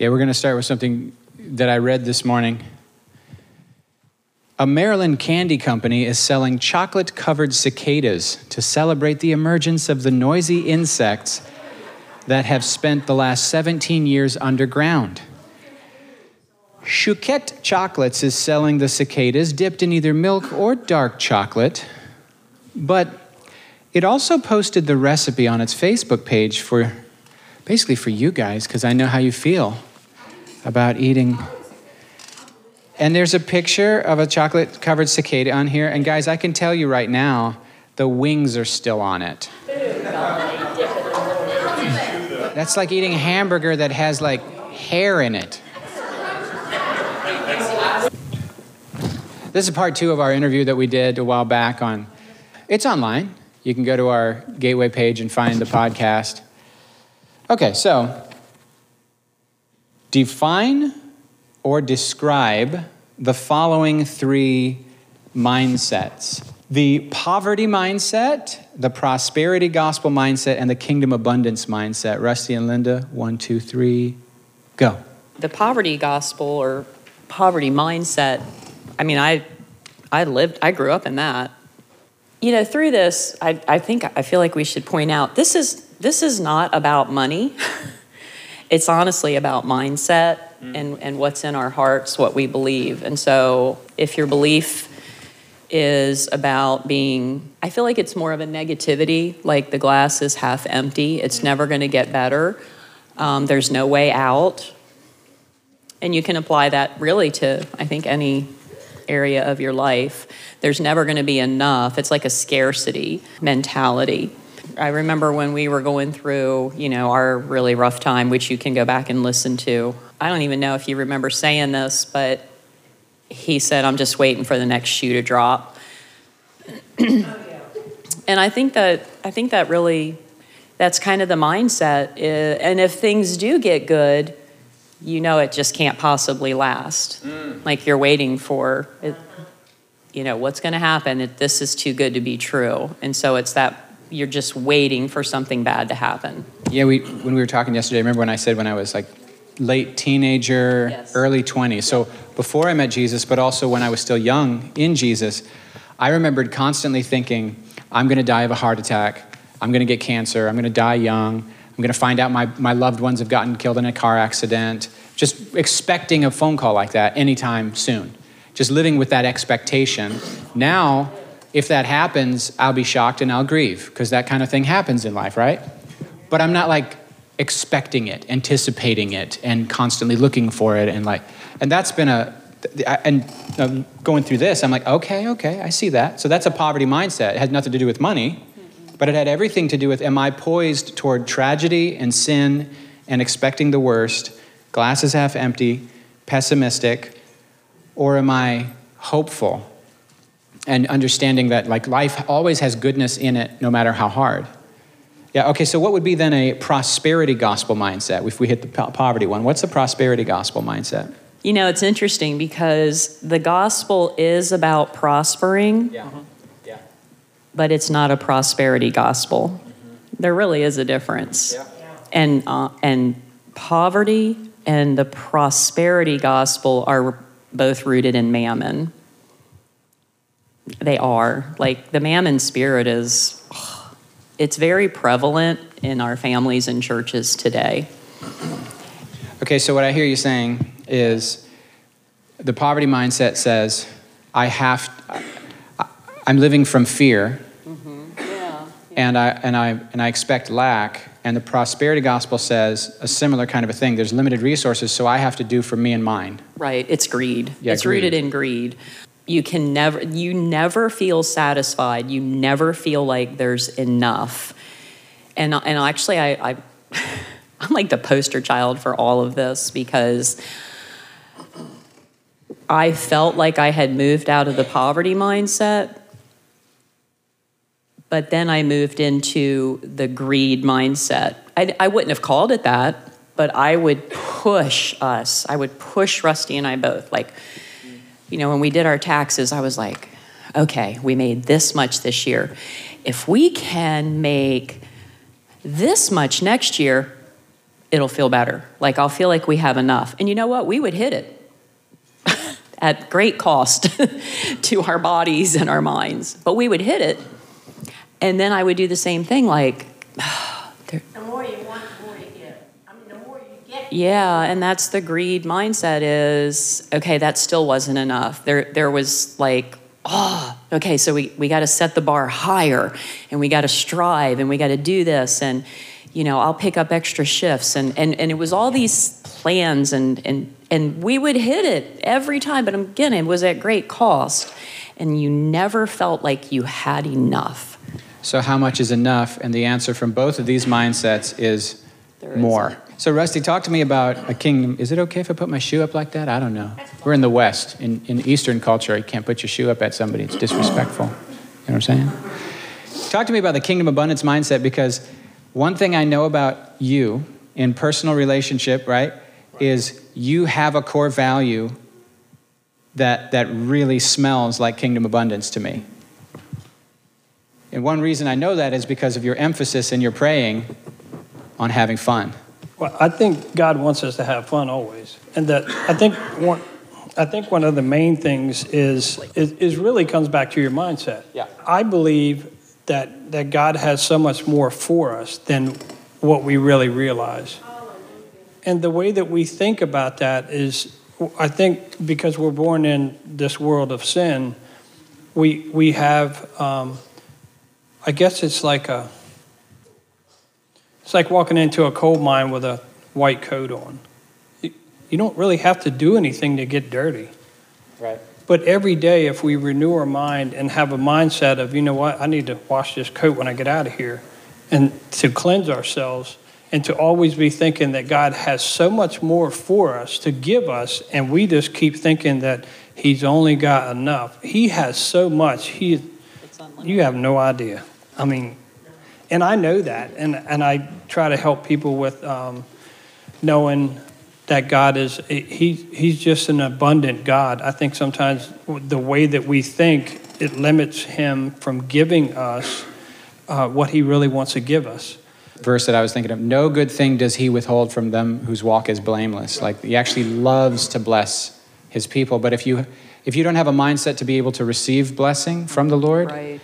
Yeah, we're going to start with something that I read this morning. A Maryland candy company is selling chocolate covered cicadas to celebrate the emergence of the noisy insects that have spent the last 17 years underground. Chouquette Chocolates is selling the cicadas dipped in either milk or dark chocolate, but it also posted the recipe on its Facebook page for basically for you guys, because I know how you feel about eating. And there's a picture of a chocolate covered cicada on here. And guys, I can tell you right now, the wings are still on it. That's like eating a hamburger that has like hair in it. This is part two of our interview that we did a while back on. It's online. You can go to our Gateway page and find the podcast. Okay, so define or describe the following three mindsets the poverty mindset, the prosperity gospel mindset, and the kingdom abundance mindset. Rusty and Linda, one, two, three, go. The poverty gospel or poverty mindset, I mean, I, I lived, I grew up in that. You know, through this, I, I think, I feel like we should point out this is, this is not about money. it's honestly about mindset mm. and, and what's in our hearts, what we believe. And so if your belief is about being, I feel like it's more of a negativity, like the glass is half empty, it's mm. never going to get better, um, there's no way out. And you can apply that really to, I think, any area of your life. There's never going to be enough. It's like a scarcity mentality. I remember when we were going through, you know, our really rough time, which you can go back and listen to. I don't even know if you remember saying this, but he said, I'm just waiting for the next shoe to drop. and I think that I think that really that's kind of the mindset. And if things do get good, you know it just can't possibly last. Mm. Like you're waiting for it, you know, what's going to happen? If this is too good to be true. And so it's that you're just waiting for something bad to happen. Yeah, we when we were talking yesterday, remember when I said when I was like late teenager, yes. early 20s. So before I met Jesus, but also when I was still young in Jesus, I remembered constantly thinking, I'm going to die of a heart attack. I'm going to get cancer. I'm going to die young. I'm going to find out my, my loved ones have gotten killed in a car accident. Just expecting a phone call like that anytime soon. Just living with that expectation. Now, if that happens, I'll be shocked and I'll grieve because that kind of thing happens in life, right? But I'm not like expecting it, anticipating it, and constantly looking for it, and like, and that's been a, and going through this, I'm like, okay, okay, I see that. So that's a poverty mindset. It had nothing to do with money, but it had everything to do with, am I poised toward tragedy and sin and expecting the worst, glasses half empty, pessimistic, or am I hopeful and understanding that like life always has goodness in it no matter how hard. Yeah, okay, so what would be then a prosperity gospel mindset if we hit the poverty one? What's the prosperity gospel mindset? You know, it's interesting because the gospel is about prospering. Yeah. Uh-huh. Yeah. But it's not a prosperity gospel. Mm-hmm. There really is a difference. Yeah. And uh, and poverty and the prosperity gospel are both rooted in mammon. They are. Like the mammon spirit is, it's very prevalent in our families and churches today. Okay, so what I hear you saying is the poverty mindset says, I have, I'm living from fear. Mm-hmm. Yeah. And I, and, I, and I expect lack. And the prosperity gospel says a similar kind of a thing. There's limited resources, so I have to do for me and mine. Right. It's greed. Yeah, it's greed. rooted in greed you can never you never feel satisfied. You never feel like there's enough. And and actually i, I i'm like the poster child for all of this because i felt like i had moved out of the poverty mindset but then i moved into the greed mindset. I, I wouldn't have called it that but i would push us. I would push rusty and i both. Like you know, when we did our taxes, I was like, okay, we made this much this year. If we can make this much next year, it'll feel better. Like I'll feel like we have enough. And you know what? We would hit it at great cost to our bodies and our minds, but we would hit it. And then I would do the same thing like, the more you want, the more you get. I mean, the more you get. Yeah, and that's the greed mindset is okay, that still wasn't enough. There there was like oh, okay, so we, we got to set the bar higher and we got to strive and we got to do this. And, you know, I'll pick up extra shifts. And, and, and it was all these plans and, and, and we would hit it every time. But again, it was at great cost. And you never felt like you had enough. So, how much is enough? And the answer from both of these mindsets is more. So, Rusty, talk to me about a kingdom. Is it okay if I put my shoe up like that? I don't know. We're in the West. In, in Eastern culture, you can't put your shoe up at somebody, it's disrespectful. You know what I'm saying? Talk to me about the kingdom abundance mindset because one thing I know about you in personal relationship, right, is you have a core value that, that really smells like kingdom abundance to me. And one reason I know that is because of your emphasis in your praying on having fun. Well, I think God wants us to have fun always, and that I think one, I think one of the main things is, is is really comes back to your mindset. Yeah. I believe that that God has so much more for us than what we really realize, and the way that we think about that is, I think, because we're born in this world of sin, we we have, um, I guess it's like a it's like walking into a coal mine with a white coat on. You don't really have to do anything to get dirty. Right. But every day, if we renew our mind and have a mindset of, you know what, I need to wash this coat when I get out of here, and to cleanse ourselves, and to always be thinking that God has so much more for us to give us, and we just keep thinking that He's only got enough. He has so much. He, you have no idea. I mean, and I know that, and, and I try to help people with um, knowing that God is he he's just an abundant God. I think sometimes the way that we think it limits him from giving us uh, what he really wants to give us. Verse that I was thinking of: No good thing does he withhold from them whose walk is blameless. Like he actually loves to bless his people, but if you if you don't have a mindset to be able to receive blessing from the Lord. Right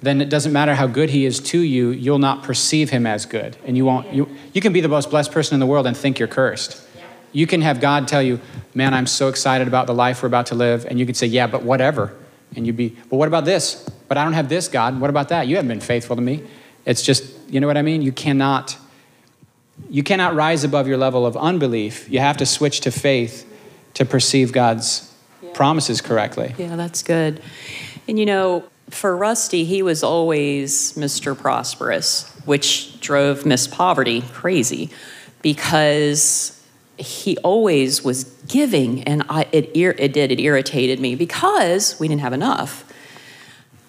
then it doesn't matter how good he is to you, you'll not perceive him as good. And you won't you, you can be the most blessed person in the world and think you're cursed. You can have God tell you, Man, I'm so excited about the life we're about to live. And you can say, Yeah, but whatever. And you'd be, But what about this? But I don't have this, God. What about that? You haven't been faithful to me. It's just, you know what I mean? You cannot you cannot rise above your level of unbelief. You have to switch to faith to perceive God's yeah. promises correctly. Yeah, that's good. And you know, for Rusty, he was always Mr. Prosperous, which drove Miss Poverty crazy because he always was giving, and I, it, it did, it irritated me because we didn't have enough.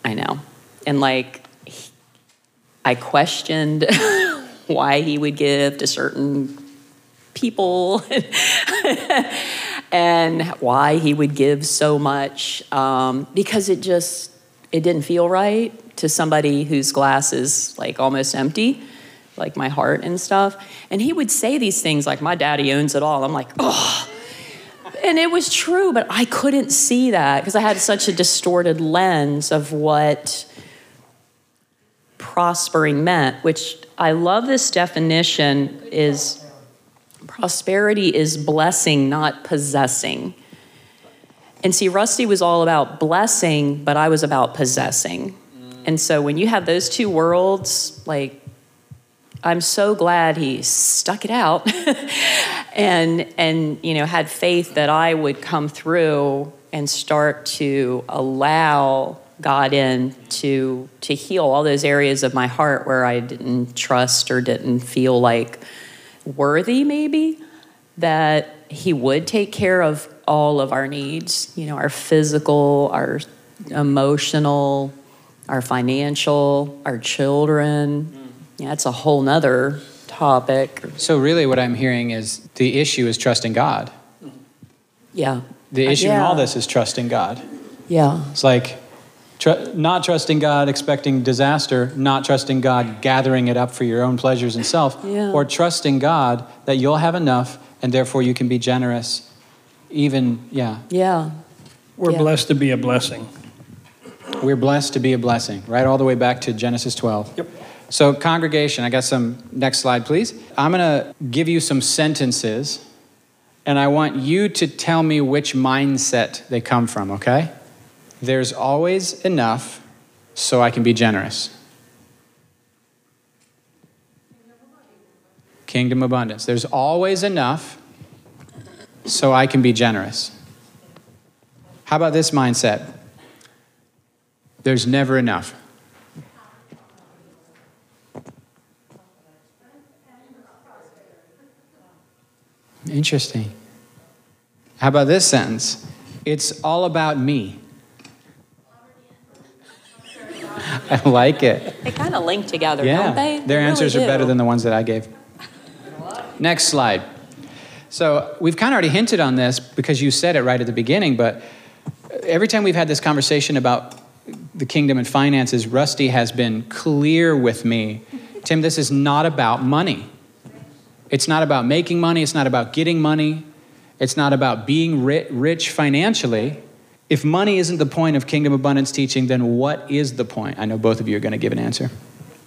I know. And like, I questioned why he would give to certain people and why he would give so much um, because it just it didn't feel right to somebody whose glass is like almost empty, like my heart and stuff. And he would say these things like, My daddy owns it all. I'm like, Oh. And it was true, but I couldn't see that because I had such a distorted lens of what prospering meant, which I love this definition is prosperity is blessing, not possessing. And see, Rusty was all about blessing, but I was about possessing. And so when you have those two worlds, like, I'm so glad he stuck it out and and you know had faith that I would come through and start to allow God in to to heal all those areas of my heart where I didn't trust or didn't feel like worthy maybe that he would take care of all of our needs, you know, our physical, our emotional, our financial, our children. Mm. Yeah, it's a whole nother topic. So really what I'm hearing is the issue is trusting God. Yeah. The issue yeah. in all this is trusting God. Yeah. It's like Tr- not trusting God, expecting disaster, not trusting God, gathering it up for your own pleasures and self, Yeah. or trusting God that you'll have enough and therefore you can be generous. Even, yeah, Yeah. We're Yeah. blessed to be a blessing. we're blessed to be a blessing, right? All the way back to Genesis 12. Yep. So, congregation, I got some, next slide, please. I'm going to give you some sentences, and I want you to tell me which mindset they come from, okay? There's always enough, so I can be generous. Kingdom abundance. There's always enough, so I can be generous. How about this mindset? There's never enough. Interesting. How about this sentence? It's all about me. I like it. They kind of link together, Yeah. don't they? Their They really answers are do. better than the ones that I gave. Next slide. So we've kind of already hinted on this because you said it right at the beginning, but every time we've had this conversation about the kingdom and finances, Rusty has been clear with me. Tim, this is not about money. It's not about making money. It's not about getting money. It's not about being rich financially. If money isn't the point of kingdom abundance teaching, then what is the point? I know both of you are going to give an answer.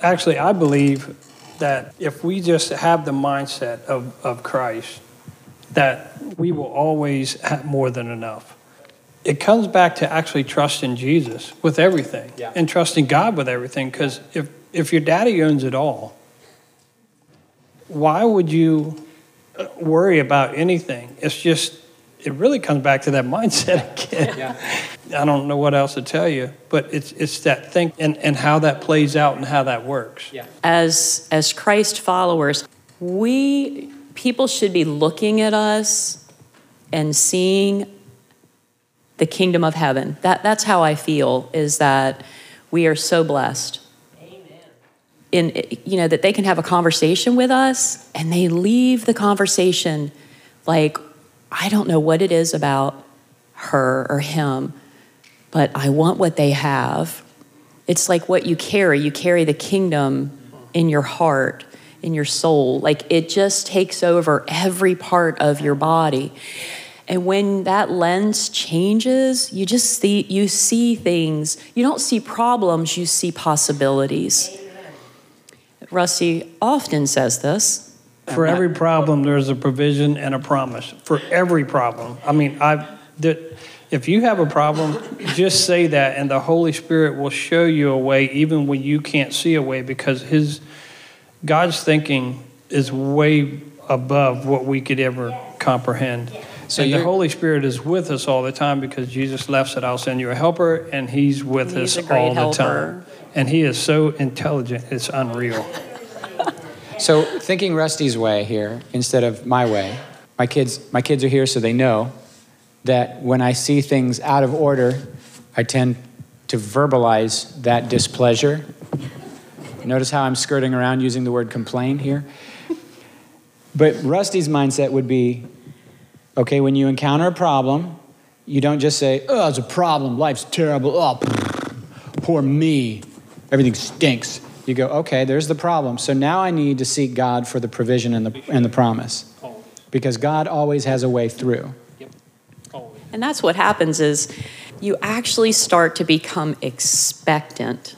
Actually, I believe that if we just have the mindset of, of Christ, that we will always have more than enough. It comes back to actually trusting Jesus with everything Yeah. and trusting God with everything. Because if, if your daddy owns it all, why would you uh, worry about anything? It's just, it really comes back to that mindset again. I don't know what else to tell you, but it's, it's that thing and, and how that plays out and how that works. Yeah. as as Christ followers, we people should be looking at us and seeing the kingdom of heaven. That that's how I feel is that we are so blessed. In you know that they can have a conversation with us and they leave the conversation like I don't know what it is about her or him, but I want what they have it's like what you carry. You carry the kingdom in your heart, in your soul. Like it just takes over every part of your body. And when that lens changes, you just see you see things. You don't see problems, you see possibilities. Rusty often says this. For every problem, there's a provision and a promise. For every problem. I mean, I that if you have a problem, just say that, and the Holy Spirit will show you a way, even when you can't see a way, because His God's thinking is way above what we could ever comprehend. So and the Holy Spirit is with us all the time because Jesus left said, "I'll send you a helper," and He's with He's us a great all the helper. time. And He is so intelligent; it's unreal. So thinking Rusty's way here instead of my way. My kids, my kids are here, so they know that when I see things out of order, I tend to verbalize that displeasure. Notice how I'm skirting around using the word complain here. But Rusty's mindset would be okay, when you encounter a problem, you don't just say, oh, it's a problem, life's terrible, oh, poor me, everything stinks. You go, okay, there's the problem. So now I need to seek God for the provision and the, and the promise. Because God always has a way through. And that's what happens is you actually start to become expectant.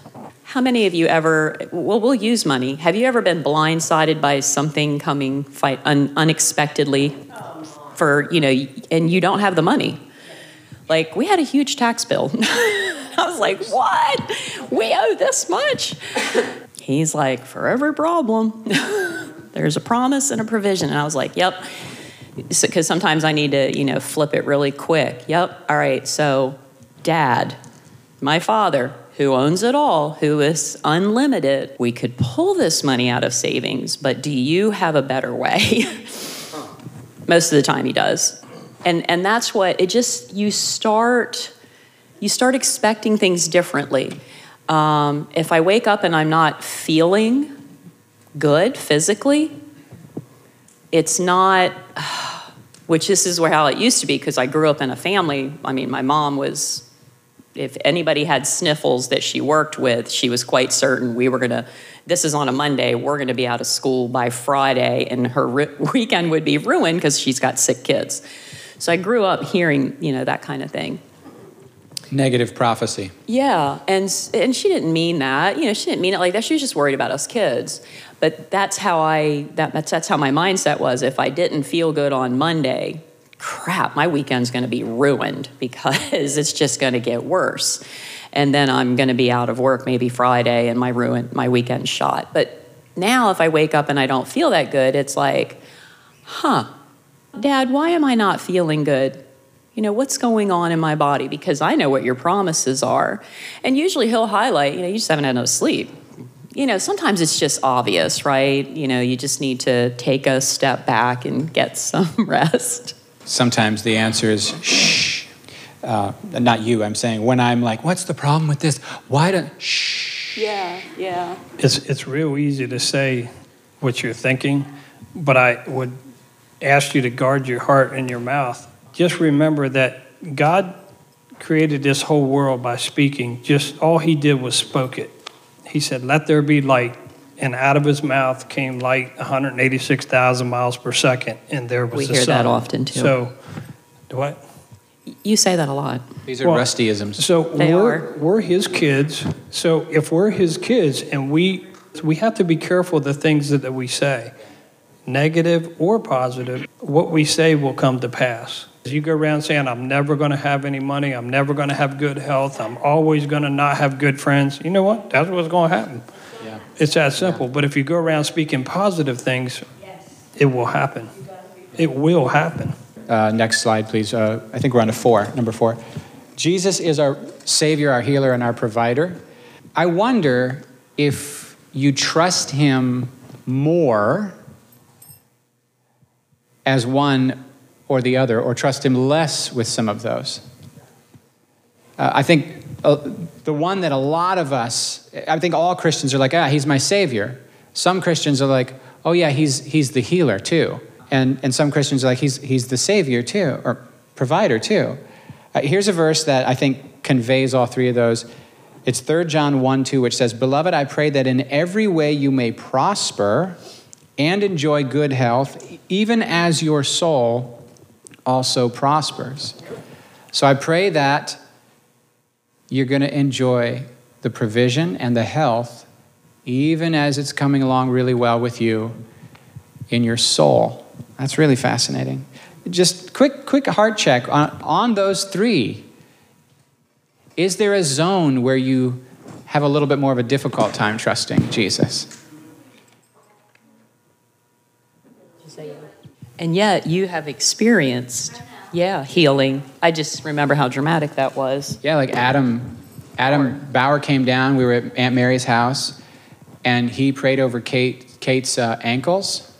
How many of you ever, well, we'll use money. Have you ever been blindsided by something coming fight, un, unexpectedly for, you know, and you don't have the money? Like, we had a huge tax bill. I was like, what? We owe this much? He's like, for every problem, there's a promise and a provision. And I was like, yep because sometimes I need to, you know, flip it really quick. Yep. All right. So, dad, my father, who owns it all, who is unlimited, we could pull this money out of savings, but do you have a better way? Most of the time, he does. And, and that's what it just, you start, you start expecting things differently. Um, if I wake up and I'm not feeling good physically, it's not which this is where how it used to be because i grew up in a family i mean my mom was if anybody had sniffles that she worked with, she was quite certain we were going to, this is on a Monday, we're going to be out of school by Friday, and her ri- weekend would be ruined because she's got sick kids. So I grew up hearing, you know, that kind of thing. Negative prophecy. Yeah, and and she didn't mean that. You know, she didn't mean it like that. She was just worried about us kids. But that's how I that, that's that's how my mindset was. If I didn't feel good on Monday, crap, my weekend's going to be ruined because it's just going to get worse. And then I'm going to be out of work maybe Friday and my ruin my weekend shot. But now if I wake up and I don't feel that good, it's like, huh, Dad, why am I not feeling good? You know, what's going on in my body? Because I know what your promises are. And usually he'll highlight, you know, you just haven't had no sleep. You know, sometimes it's just obvious, right? You know, you just need to take a step back and get some rest. Sometimes the answer is shh. Uh, not you, I'm saying when I'm like, what's the problem with this? Why don't shh? Yeah, yeah. It's, it's real easy to say what you're thinking, but I would ask you to guard your heart and your mouth just remember that God created this whole world by speaking. Just all he did was spoke it. He said, Let there be light. And out of his mouth came light 186,000 miles per second, and there was we the hear sun. that often too. So, do what? You say that a lot. These are Well, rustyisms. So They we're, are. we're his kids. So if we're his kids, and we we have to be careful the things that, that we say, negative or positive. What we say will come to pass. As you go around saying, I'm never going to have any money, I'm never going to have good health, I'm always going to not have good friends. You know what? That's what's going to happen. Yeah. It's that simple. But if you go around speaking positive things, it will happen. It will happen. Uh, next slide, please. Uh, I think we're on to four, number four. Jesus is our Savior, our healer, and our provider. I wonder if you trust Him more as one or the other, or trust Him less with some of those. Uh, I think the one that a lot of us, I think all Christians are like, ah, He's my Savior. Some Christians are like, oh, yeah, He's, he's the healer too. And, and some Christians are like, he's, he's the Savior too, or provider too. Uh, here's a verse that I think conveys all three of those. It's 3 John 1 2, which says, Beloved, I pray that in every way you may prosper and enjoy good health, even as your soul also prospers. So I pray that you're going to enjoy the provision and the health, even as it's coming along really well with you in your soul. That's really fascinating. Just quick, quick heart check on, on those three. Is there a zone where you have a little bit more of a difficult time trusting Jesus? And yet you have experienced, yeah, healing. I just remember how dramatic that was. Yeah, like Adam, Adam Bauer came down. We were at Aunt Mary's house, and he prayed over Kate, Kate's uh, ankles.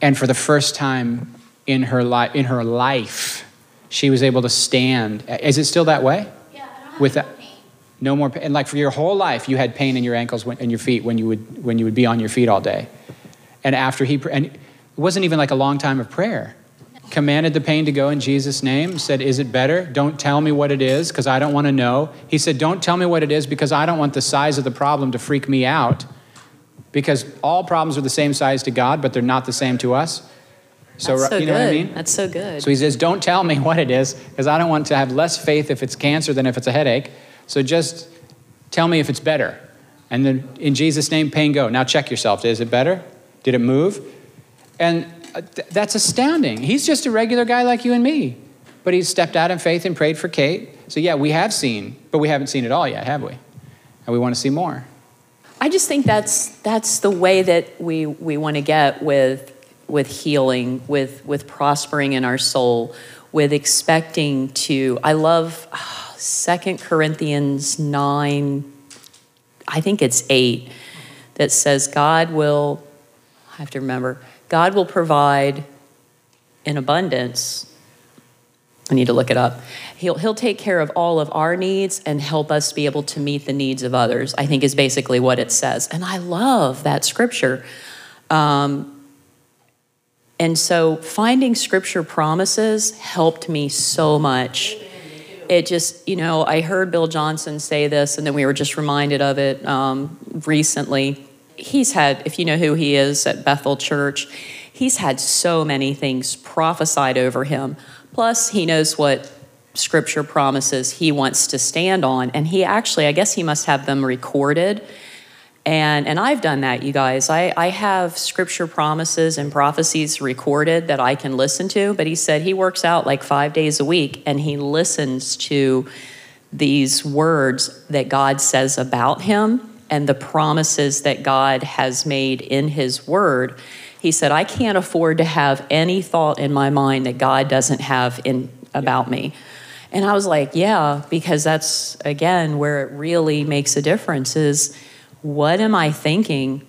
And for the first time in her life, in her life, she was able to stand. Is it still that way? Yeah, I With that- pain. No more pain. And like for your whole life, you had pain in your ankles when- and your feet when you would when you would be on your feet all day. And after he pr- and it wasn't even like a long time of prayer. Commanded the pain to go in Jesus' name. Said, "Is it better? Don't tell me what it is because I don't want to know." He said, "Don't tell me what it is because I don't want the size of the problem to freak me out." Because all problems are the same size to God, but they're not the same to us. So, so you know good. what I mean? That's so good. So he says, Don't tell me what it is, because I don't want to have less faith if it's cancer than if it's a headache. So just tell me if it's better. And then in Jesus' name, pain go. Now check yourself. Is it better? Did it move? And Uh, that's astounding. He's just a regular guy like you and me. But he's stepped out in faith and prayed for Kate. So yeah, we have seen, but we haven't seen it all yet, have we? And we want to see more. I just think that's that's the way that we we want to get with with healing, with with prospering in our soul, with expecting to. I love uh, Second Corinthians nine. I think it's eight that says God will. I have to remember. God will provide in abundance I need to look it up. He'll, he'll take care of all of our needs and help us be able to meet the needs of others, I think is basically what it says. And I love that scripture. Um, and so finding scripture promises helped me so much it just, you know, I heard Bill Johnson say this, and then we were just reminded of it um, recently. He's had, if you know who he is at Bethel Church, he's had so many things prophesied over him. Plus, he knows what scripture promises he wants to stand on. And he actually, I guess he must have them recorded. And, and I've done that, you guys. I, I have scripture promises and prophecies recorded that I can listen to. But he said he works out like five days a week and he listens to these words that God says about him and the promises that God has made in his word. He said, I can't afford to have any thought in my mind that God doesn't have in about me. And I was like, yeah, because that's again where it really makes a difference is what am I thinking?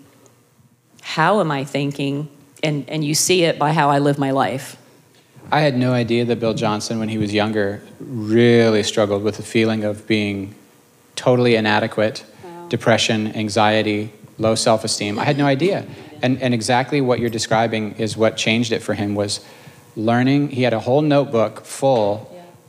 How am I thinking? And and you see it by how I live my life. I had no idea that Bill Johnson, when he was younger, really struggled with the feeling of being totally inadequate. Depression, anxiety, low self-esteem. I had no idea. And, and exactly what you're describing is what changed it for him was learning. He had a whole notebook full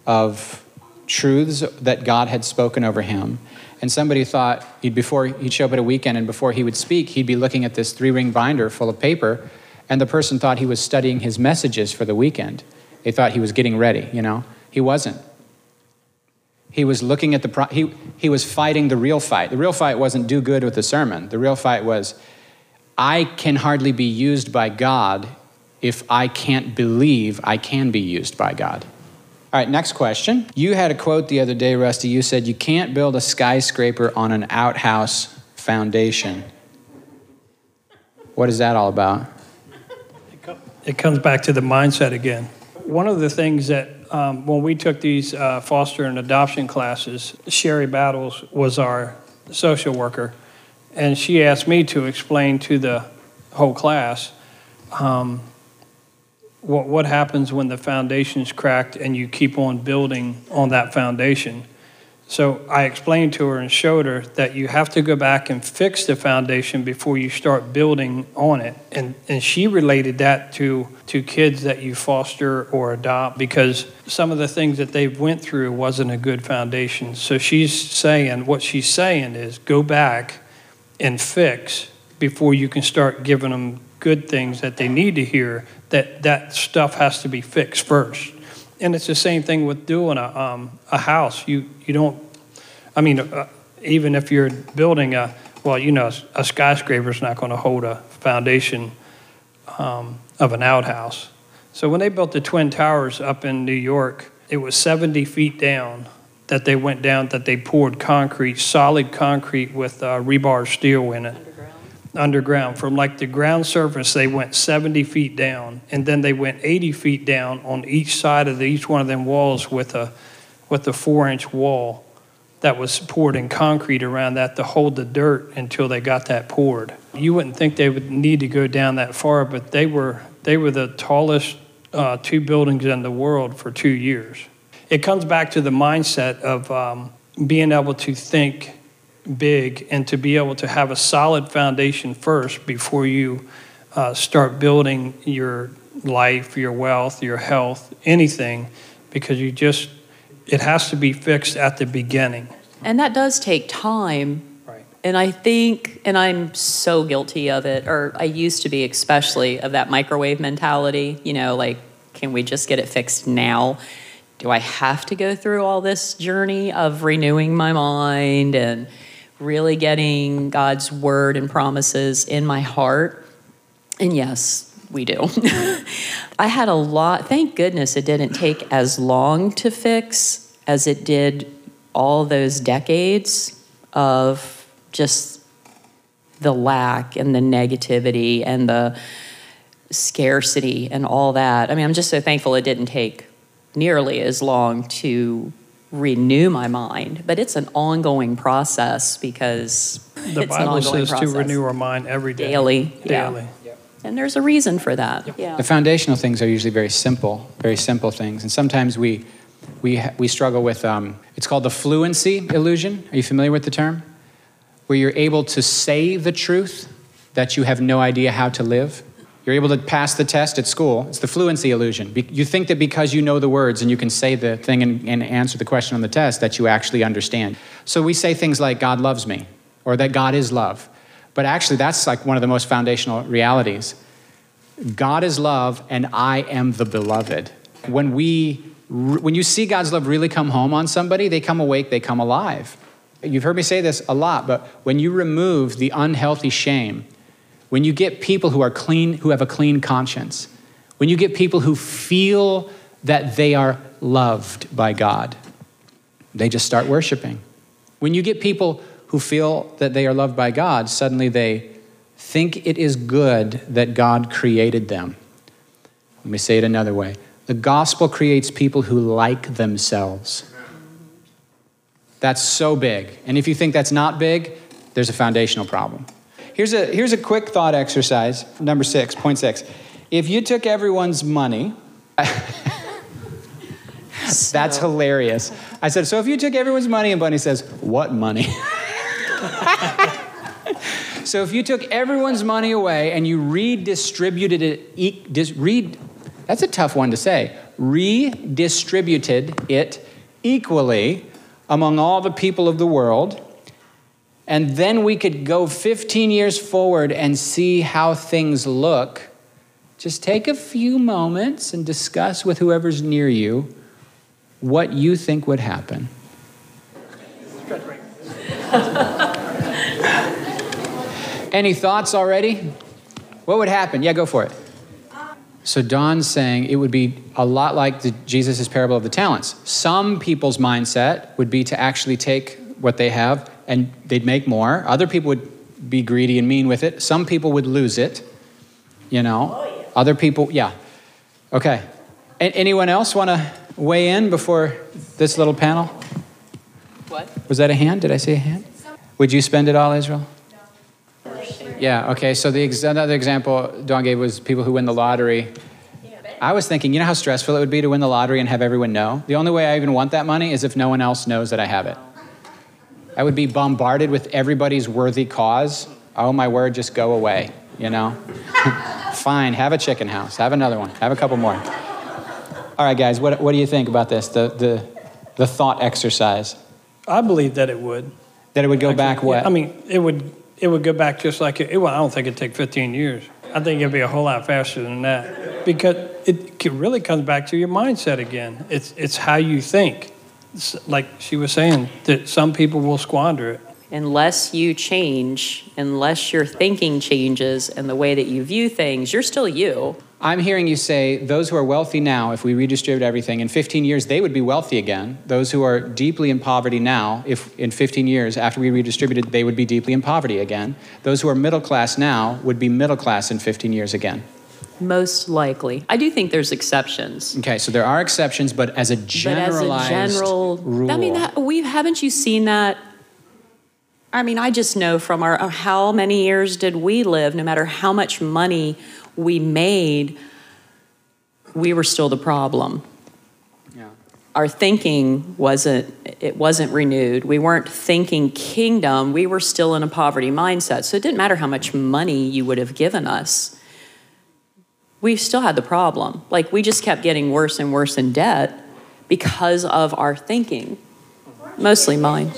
of truths that God had spoken over him. And somebody thought he'd before he'd show up at a weekend and before he would speak, he'd be looking at this three-ring binder full of paper, and the person thought he was studying his messages for the weekend. They thought he was getting ready, you know. He wasn't. He was looking at the pro- he he was fighting the real fight. The real fight wasn't do good with the sermon. The real fight was I can hardly be used by God if I can't believe I can be used by God. All right, next question. You had a quote the other day, Rusty. You said, You can't build a skyscraper on an outhouse foundation. What is that all about? It comes back to the mindset again. One of the things that um, when we took these uh, foster and adoption classes, Sherry Battles was our social worker, and she asked me to explain to the whole class um, what, what happens when the foundation's cracked and you keep on building on that foundation. So I explained to her and showed her that you have to go back and fix the foundation before you start building on it. And, and she related that to, to kids that you foster or adopt because some of the things that they went through wasn't a good foundation. So she's saying, what she's saying is go back and fix before you can start giving them good things that they need to hear that that stuff has to be fixed first. And it's the same thing with doing a, um, a house. You, you don't, I mean, uh, even if you're building a, well, you know, a skyscraper is not going to hold a foundation um, of an outhouse. So when they built the Twin Towers up in New York, it was 70 feet down that they went down, that they poured concrete, solid concrete with uh, rebar steel in it underground. From like the ground surface, they went 70 feet down, and then they went 80 feet down on each side of the, each one of them walls with a with a four inch wall that was poured in concrete around that to hold the dirt until they got that poured. You wouldn't think they would need to go down that far, but they were they were the tallest uh, two buildings in the world for two years. It comes back to the mindset of um, being able to think big and to be able to have a solid foundation first before you uh, start building your life, your wealth, your health, anything, because you just, it has to be fixed at the beginning. And that does take time. Right. And I think, and I'm so guilty of it, or I used to be especially, of that microwave mentality, you know, like, can we just get it fixed now? Do I have to go through all this journey of renewing my mind and really getting God's word and promises in my heart. And yes, we do. I had a lot, thank goodness it didn't take as long to fix as it did all those decades of just the lack and the negativity and the scarcity and all that. I mean, I'm just so thankful it didn't take nearly as long to renew my mind, but it's an ongoing process because the it's Bible says process. to renew our mind every day. Daily. Daily. Yeah. And there's a reason for that. Yep. Yeah. The foundational things are usually very simple, very simple things. And sometimes we, we, we struggle with, um, it's called the fluency illusion. Are you familiar with the term? Where you're able to say the truth that you have no idea how to live. You're able to pass the test at school. It's the fluency illusion. You think that because you know the words and you can say the thing and, and, answer the question on the test, that you actually understand. So we say things like, God loves me, or that God is love. But actually, that's like one of the most foundational realities. God is love, and I am the beloved. When, we, when you see God's love really come home on somebody, they come awake, they come alive. You've heard me say this a lot, but when you remove the unhealthy shame, when you get people who are clean, who have a clean conscience, when you get people who feel that they are loved by God, they just start worshiping. When you get people who feel that they are loved by God, suddenly they think it is good that God created them. Let me say it another way the gospel creates people who like themselves. That's so big. And if you think that's not big, there's a foundational problem. Here's a, here's a quick thought exercise, number six, point six. If you took everyone's money, that's hilarious. I said, so if you took everyone's money, and Bunny says, what money? so if you took everyone's money away and you redistributed it, read, that's a tough one to say, redistributed it equally among all the people of the world, and then we could go 15 years forward and see how things look. Just take a few moments and discuss with whoever's near you what you think would happen. Any thoughts already? What would happen? Yeah, go for it. So Don's saying it would be a lot like Jesus' parable of the talents. Some people's mindset would be to actually take what they have and they'd make more. Other people would be greedy and mean with it. Some people would lose it, you know. Oh, yeah. Other people, yeah. Okay. A- anyone else want to weigh in before this little panel? What? Was that a hand? Did I see a hand? Would you spend it all, Israel? Yeah, okay. So the ex- another example Don gave was people who win the lottery. I was thinking, you know how stressful it would be to win the lottery and have everyone know? The only way I even want that money is if no one else knows that I have it. I would be bombarded with everybody's worthy cause. Oh, my word, just go away, you know? Fine, have a chicken house, have another one, have a couple more. All right, guys, what, what do you think about this, the, the, the thought exercise? I believe that it would. That it would go Actually, back what? Yeah, I mean, it would, it would go back just like it, well, I don't think it'd take 15 years. I think it'd be a whole lot faster than that because it really comes back to your mindset again. It's, it's how you think like she was saying, that some people will squander it. Unless you change, unless your thinking changes and the way that you view things, you're still you. I'm hearing you say those who are wealthy now, if we redistribute everything, in 15 years they would be wealthy again. Those who are deeply in poverty now, if in 15 years after we redistributed, they would be deeply in poverty again. Those who are middle class now would be middle class in 15 years again. Most likely. I do think there's exceptions. Okay, so there are exceptions, but as a generalized but as a general, rule. I mean, that, we haven't you seen that? I mean, I just know from our uh, how many years did we live? No matter how much money we made, we were still the problem. Yeah. Our thinking wasn't it wasn't renewed. We weren't thinking kingdom. We were still in a poverty mindset. So it didn't matter how much money you would have given us we still had the problem. Like we just kept getting worse and worse in debt because of our thinking, mostly mine.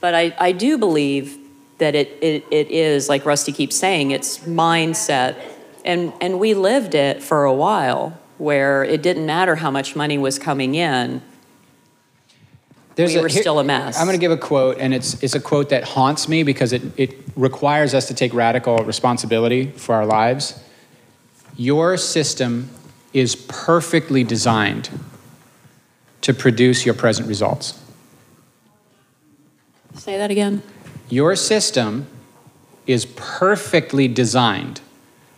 But I, I do believe that it, it, it is, like Rusty keeps saying, it's mindset. And, and we lived it for a while where it didn't matter how much money was coming in. There's we a, were here, still a mess. I'm going to give a quote, and it's, it's a quote that haunts me because it, it requires us to take radical responsibility for our lives. Your system is perfectly designed to produce your present results. Say that again. Your system is perfectly designed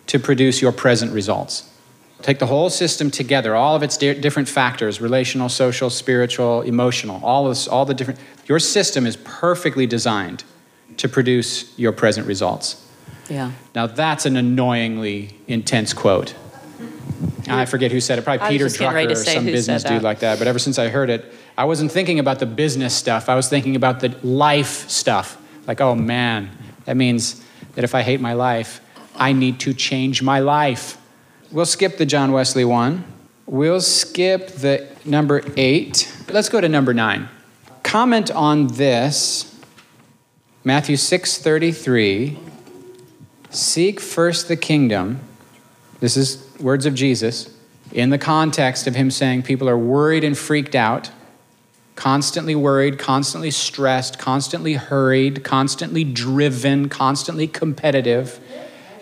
to produce your present results. Take the whole system together, all of its di- different factors relational, social, spiritual, emotional, all, this, all the different. Your system is perfectly designed to produce your present results. Yeah. Now that's an annoyingly intense quote. I forget who said it, probably Peter Drucker or some business dude like that. But ever since I heard it, I wasn't thinking about the business stuff. I was thinking about the life stuff. Like, oh man, that means that if I hate my life, I need to change my life. we'll skip the John Wesley one. We'll skip the number eight. Let's go to number nine. Comment on this. Matthew 6:33. Seek first the kingdom. This is words of Jesus in the context of him saying people are worried and freaked out, constantly worried, constantly stressed, constantly hurried, constantly driven, constantly competitive.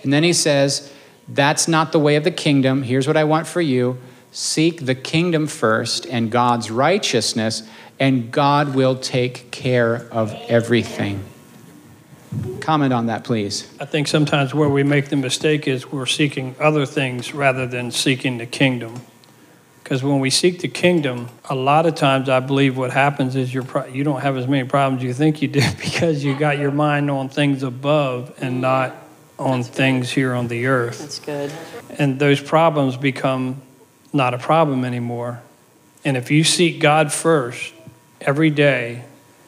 And then he says, That's not the way of the kingdom. Here's what I want for you seek the kingdom first and God's righteousness, and God will take care of everything. Comment on that, please. I think sometimes where we make the mistake is we're seeking other things rather than seeking the kingdom. Because when we seek the kingdom, a lot of times I believe what happens is you're pro- you don't have as many problems you think you do because you got your mind on things above and not on That's things good. here on the earth. That's good. And those problems become not a problem anymore. And if you seek God first every day,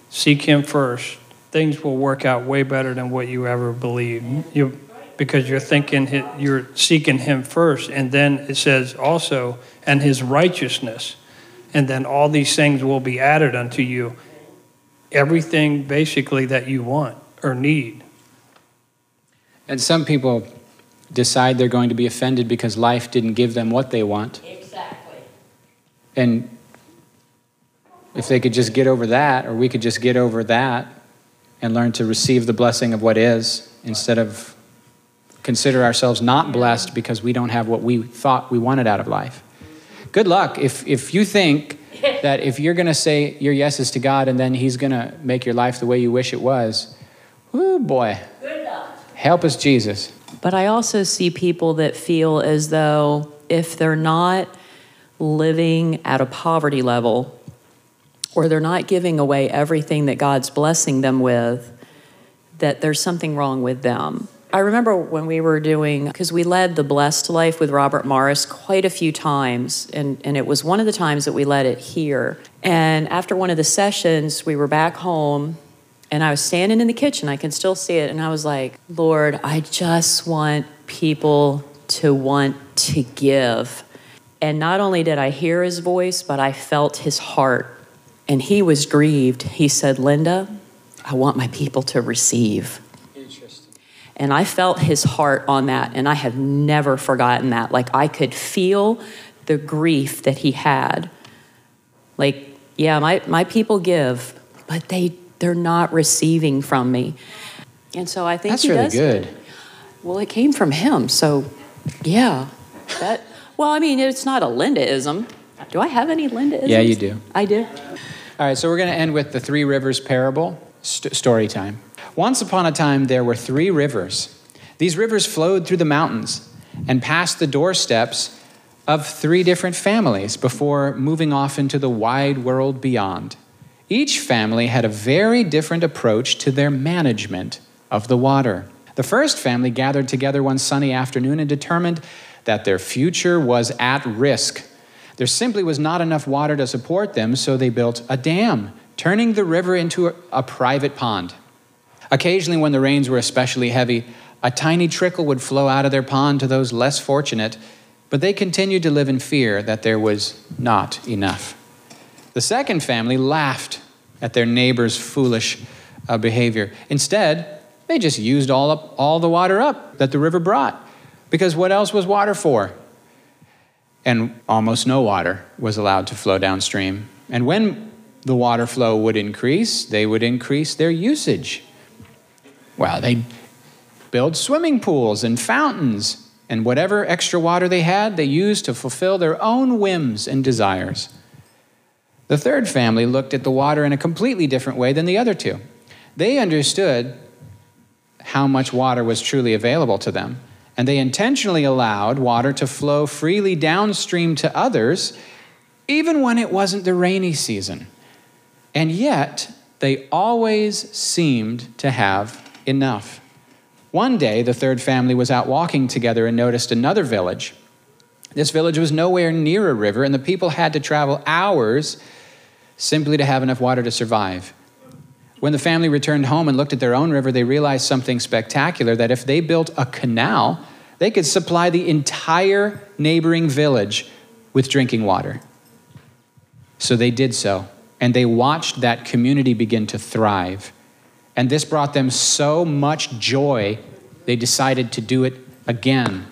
seek Him first, things will work out way better than what you ever believed. You, because you're thinking, you're seeking Him first. And then it says also, and His righteousness. And then all these things will be added unto you. Everything basically that you want or need. And some people decide they're going to be offended because life didn't give them what they want. Exactly. And if they could just get over that, or we could just get over that and learn to receive the blessing of what is instead of consider ourselves not blessed because we don't have what we thought we wanted out of life. Good luck if, if you think that if you're going to say your yeses to God and then He's going to make your life the way you wish it was, oh boy. Good luck. Help us, Jesus. But I also see people that feel as though if they're not living at a poverty level or they're not giving away everything that God's blessing them with, that there's something wrong with them. I remember when we were doing, because we led the Blessed Life with Robert Morris quite a few times, and, and it was one of the times that we led it here. And after one of the sessions, we were back home and I was standing in the kitchen, I can still see it, and I was like, Lord, I just want people to want to give. And not only did I hear his voice, but I felt his heart. And he was grieved. He said, Linda, I want my people to receive. Interesting. And I felt his heart on that, and I have never forgotten that. Like I could feel the grief that he had. Like, yeah, my, my people give, but they they're not receiving from me. And so I think that's really does, good. Well, it came from him, so yeah. That well, I mean, it's not a Lindaism. Do I have any Lindaisms? Yeah, you do. I do. All right, so we're going to end with the three rivers parable st- story time. Once upon a time, there were three rivers. These rivers flowed through the mountains and passed the doorsteps of three different families before moving off into the wide world beyond. Each family had a very different approach to their management of the water. The first family gathered together one sunny afternoon and determined that their future was at risk. There simply was not enough water to support them, so they built a dam, turning the river into a private pond. Occasionally, when the rains were especially heavy, a tiny trickle would flow out of their pond to those less fortunate, but they continued to live in fear that there was not enough. The second family laughed at their neighbor's foolish uh, behavior. Instead, they just used all, up, all the water up that the river brought. Because what else was water for? And almost no water was allowed to flow downstream. And when the water flow would increase, they would increase their usage. Well, they build swimming pools and fountains, and whatever extra water they had, they used to fulfill their own whims and desires. The third family looked at the water in a completely different way than the other two. They understood how much water was truly available to them, and they intentionally allowed water to flow freely downstream to others, even when it wasn't the rainy season. And yet, they always seemed to have enough. One day, the third family was out walking together and noticed another village. This village was nowhere near a river, and the people had to travel hours simply to have enough water to survive. When the family returned home and looked at their own river, they realized something spectacular that if they built a canal They could supply the entire neighboring village with drinking water. So they did so, and they watched that community begin to thrive. And this brought them so much joy, they decided to do it again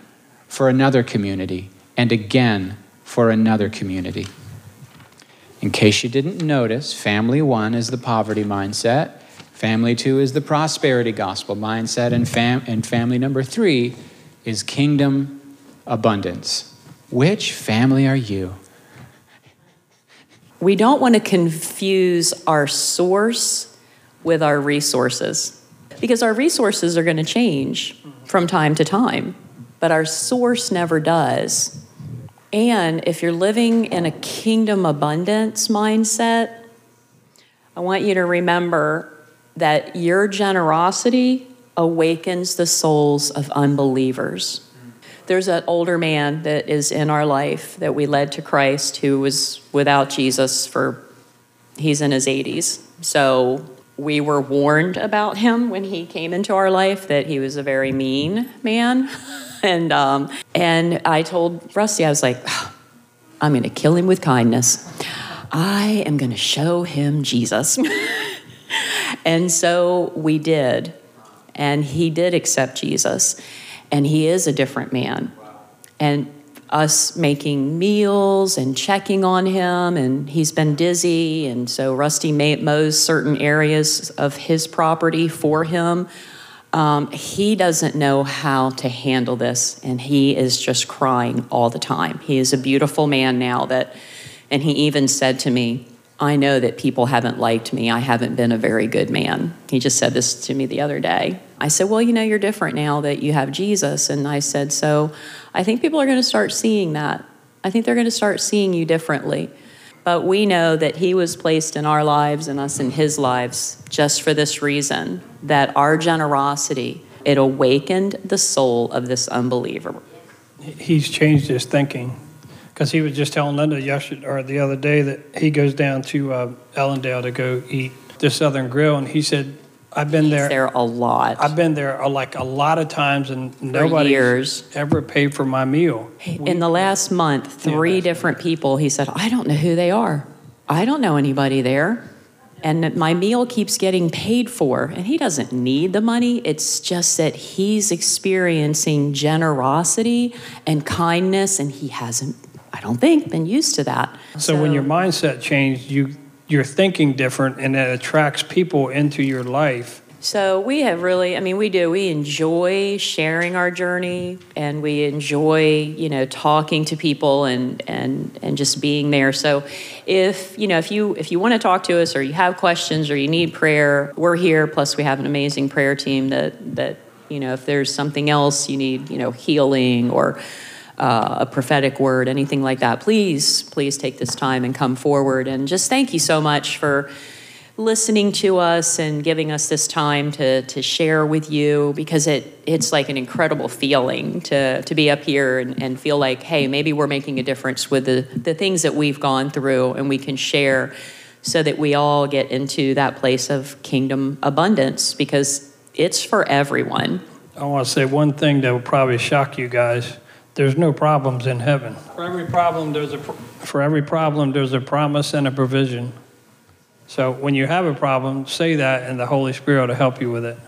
for another community and again for another community. In case you didn't notice, family one is the poverty mindset, family two is the prosperity gospel mindset, and, fam- and family number three is kingdom abundance. Which family are you? We don't want to confuse our source with our resources because our resources are going to change from time to time, but our source never does. And if you're living in a kingdom abundance mindset, I want you to remember that your generosity awakens the souls of unbelievers. There's an older man that is in our life that we led to Christ who was without Jesus for, he's in his 80s. So we were warned about him when he came into our life that he was a very mean man. and um, and I told Rusty, I was like, I'm going to kill him with kindness. I am going to show him Jesus. and so we did, and he did accept Jesus, and he is a different man. And us making meals and checking on him, and he's been dizzy, and so Rusty mows certain areas of his property for him um, he doesn't know how to handle this, and he is just crying all the time. He is a beautiful man now that, and he even said to me, I know that people haven't liked me. I haven't been a very good man. He just said this to me the other day. I said, Well, you know, you're different now that you have Jesus. And I said, So I think people are going to start seeing that. I think they're going to start seeing you differently. But we know that He was placed in our lives and us in His lives just for this reason that our generosity, it awakened the soul of this unbeliever. He's changed his thinking because he was just telling Linda yesterday or the other day that he goes down to uh, Ellendale to go eat the Southern Grill, and he said I've been there. there a lot. I've been there uh, like a lot of times, and nobody ever paid for my meal. In the last month, three yeah, different people. He said, "I don't know who they are. I don't know anybody there." And my meal keeps getting paid for, and he doesn't need the money. It's just that he's experiencing generosity and kindness, and he hasn't, I don't think, been used to that. So, so when your mindset changed, you you're thinking different and it attracts people into your life. So we have really, I mean, we do. We enjoy sharing our journey, and we enjoy, you know, talking to people and and and just being there. So, if you know, if you if you want to talk to us, or you have questions, or you need prayer, we're here. Plus, we have an amazing prayer team that that you know, if there's something else you need, you know, healing or uh, a prophetic word, anything like that, please, please take this time and come forward. And just thank you so much for listening to us and giving us this time to, to share with you because it, it's like an incredible feeling to, to be up here and, and feel like, hey, maybe we're making a difference with the, the things that we've gone through and we can share so that we all get into that place of kingdom abundance because it's for everyone. I want to say one thing that will probably shock you guys there's no problems in heaven. For every problem, there's a for every problem, there's a promise and a provision. So when you have a problem, say that, and the Holy Spirit will help you with it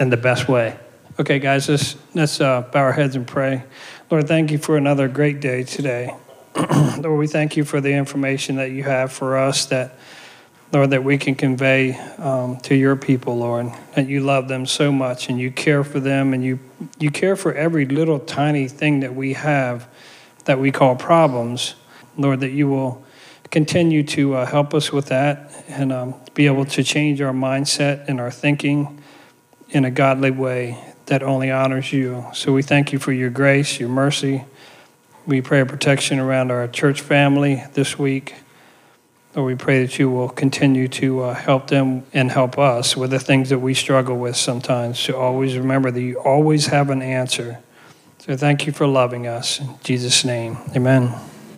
in the best way. Okay, guys, let's let's uh, bow our heads and pray. Lord, thank you for another great day today. Lord, we thank you for the information that you have for us that Lord, that we can convey um, to your people, Lord, that you love them so much and you care for them and you, you care for every little tiny thing that we have that we call problems. Lord, that you will continue to uh, help us with that and um, be able to change our mindset and our thinking in a godly way that only honors you. So we thank you for your grace, your mercy. We pray protection around our church family this week. Lord, we pray that you will continue to uh, help them and help us with the things that we struggle with sometimes. To always remember that you always have an answer. So thank you for loving us. In Jesus' name, amen.